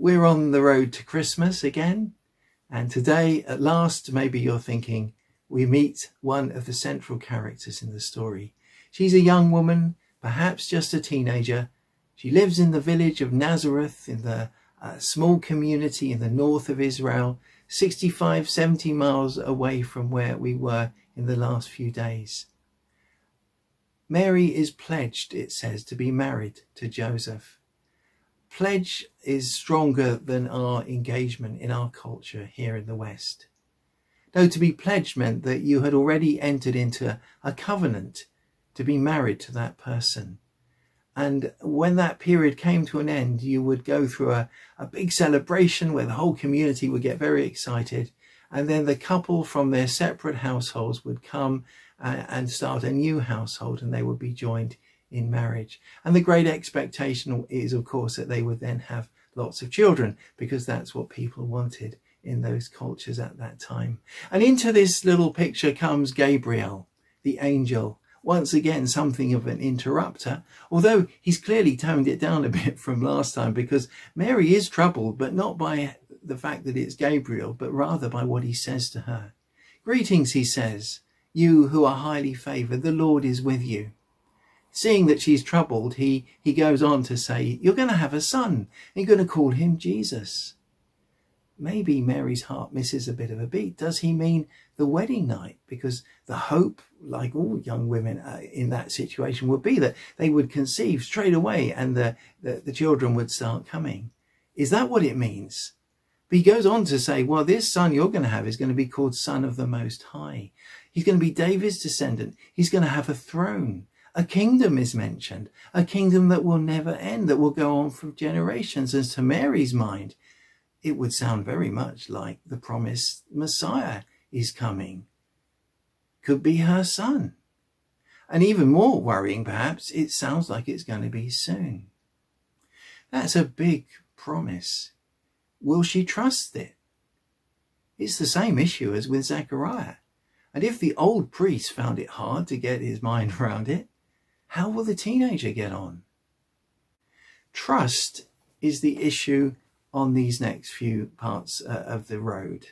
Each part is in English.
We're on the road to Christmas again, and today, at last, maybe you're thinking, we meet one of the central characters in the story. She's a young woman, perhaps just a teenager. She lives in the village of Nazareth in the uh, small community in the north of Israel, 65, 70 miles away from where we were in the last few days. Mary is pledged, it says, to be married to Joseph pledge is stronger than our engagement in our culture here in the West. No, to be pledged meant that you had already entered into a covenant to be married to that person. And when that period came to an end, you would go through a, a big celebration where the whole community would get very excited. And then the couple from their separate households would come uh, and start a new household and they would be joined in marriage. And the great expectation is, of course, that they would then have lots of children because that's what people wanted in those cultures at that time. And into this little picture comes Gabriel, the angel, once again something of an interrupter, although he's clearly toned it down a bit from last time because Mary is troubled, but not by the fact that it's Gabriel, but rather by what he says to her. Greetings, he says, you who are highly favored, the Lord is with you seeing that she's troubled, he, he goes on to say, You're going to have a son. You're going to call him Jesus. Maybe Mary's heart misses a bit of a beat. Does he mean the wedding night? Because the hope, like all young women uh, in that situation, would be that they would conceive straight away and the, the, the children would start coming. Is that what it means? But he goes on to say, well, this son you're going to have is going to be called Son of the Most High. He's going to be David's descendant. He's going to have a throne. A kingdom is mentioned, a kingdom that will never end, that will go on for generations. As to Mary's mind, it would sound very much like the promised Messiah is coming. Could be her son. And even more worrying, perhaps, it sounds like it's going to be soon. That's a big promise. Will she trust it? It's the same issue as with Zechariah. And if the old priest found it hard to get his mind around it, how will the teenager get on? Trust is the issue on these next few parts uh, of the road.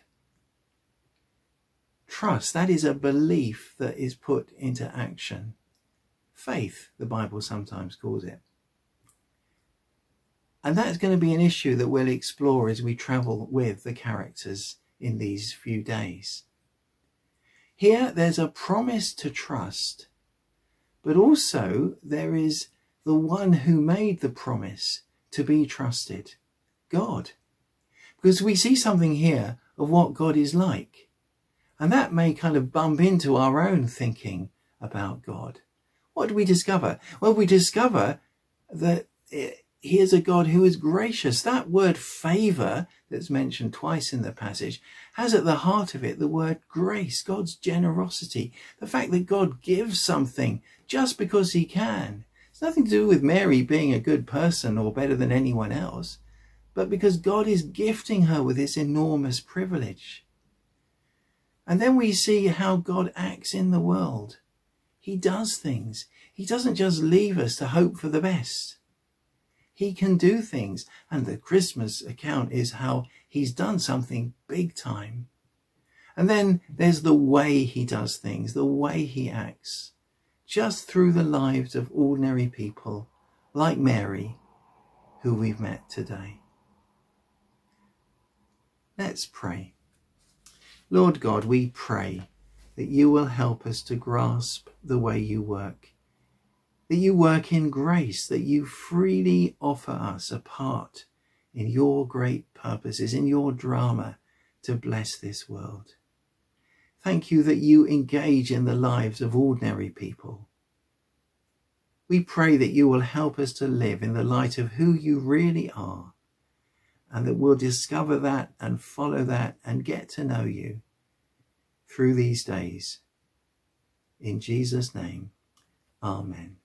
Trust, that is a belief that is put into action. Faith, the Bible sometimes calls it. And that's going to be an issue that we'll explore as we travel with the characters in these few days. Here, there's a promise to trust but also there is the one who made the promise to be trusted, God. Because we see something here of what God is like. And that may kind of bump into our own thinking about God. What do we discover? Well, we discover that he is a God who is gracious. That word favor that's mentioned twice in the passage has at the heart of it the word grace, God's generosity, the fact that God gives something just because he can. It's nothing to do with Mary being a good person or better than anyone else, but because God is gifting her with this enormous privilege. And then we see how God acts in the world. He does things. He doesn't just leave us to hope for the best. He can do things. And the Christmas account is how he's done something big time. And then there's the way he does things, the way he acts just through the lives of ordinary people like Mary, who we've met today. Let's pray. Lord God, we pray that you will help us to grasp the way you work, that you work in grace, that you freely offer us a part in your great purposes, in your drama to bless this world. Thank you that you engage in the lives of ordinary people. We pray that you will help us to live in the light of who you really are and that we'll discover that and follow that and get to know you through these days. In Jesus' name, Amen.